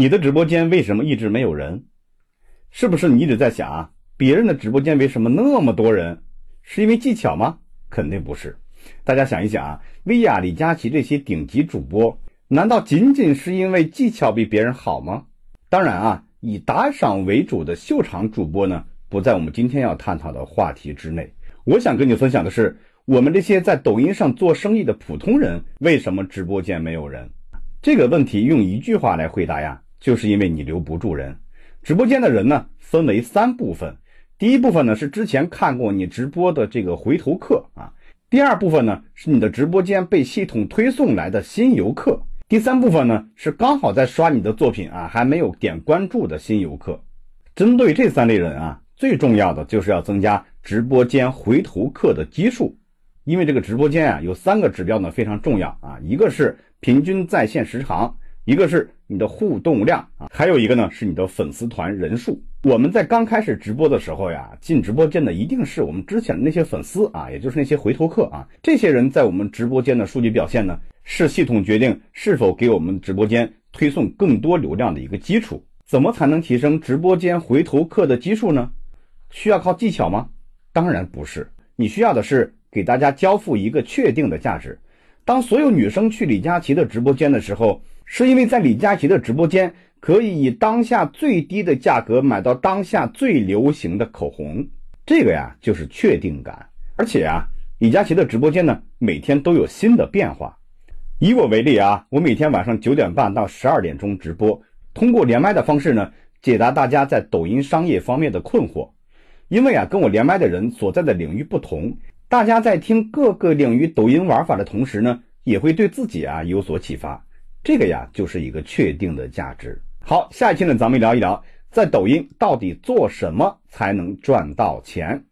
你的直播间为什么一直没有人？是不是你一直在想啊？别人的直播间为什么那么多人？是因为技巧吗？肯定不是。大家想一想啊，薇娅、李佳琦这些顶级主播，难道仅仅是因为技巧比别人好吗？当然啊，以打赏为主的秀场主播呢，不在我们今天要探讨的话题之内。我想跟你分享的是，我们这些在抖音上做生意的普通人，为什么直播间没有人？这个问题用一句话来回答呀，就是因为你留不住人。直播间的人呢，分为三部分。第一部分呢，是之前看过你直播的这个回头客啊。第二部分呢，是你的直播间被系统推送来的新游客。第三部分呢，是刚好在刷你的作品啊，还没有点关注的新游客。针对这三类人啊，最重要的就是要增加直播间回头客的基数，因为这个直播间啊，有三个指标呢非常重要啊，一个是平均在线时长。一个是你的互动量啊，还有一个呢是你的粉丝团人数。我们在刚开始直播的时候呀，进直播间的一定是我们之前的那些粉丝啊，也就是那些回头客啊。这些人在我们直播间的数据表现呢，是系统决定是否给我们直播间推送更多流量的一个基础。怎么才能提升直播间回头客的基数呢？需要靠技巧吗？当然不是，你需要的是给大家交付一个确定的价值。当所有女生去李佳琦的直播间的时候。是因为在李佳琦的直播间，可以以当下最低的价格买到当下最流行的口红，这个呀就是确定感。而且啊，李佳琦的直播间呢，每天都有新的变化。以我为例啊，我每天晚上九点半到十二点钟直播，通过连麦的方式呢，解答大家在抖音商业方面的困惑。因为啊，跟我连麦的人所在的领域不同，大家在听各个领域抖音玩法的同时呢，也会对自己啊有所启发。这个呀，就是一个确定的价值。好，下一期呢，咱们聊一聊，在抖音到底做什么才能赚到钱。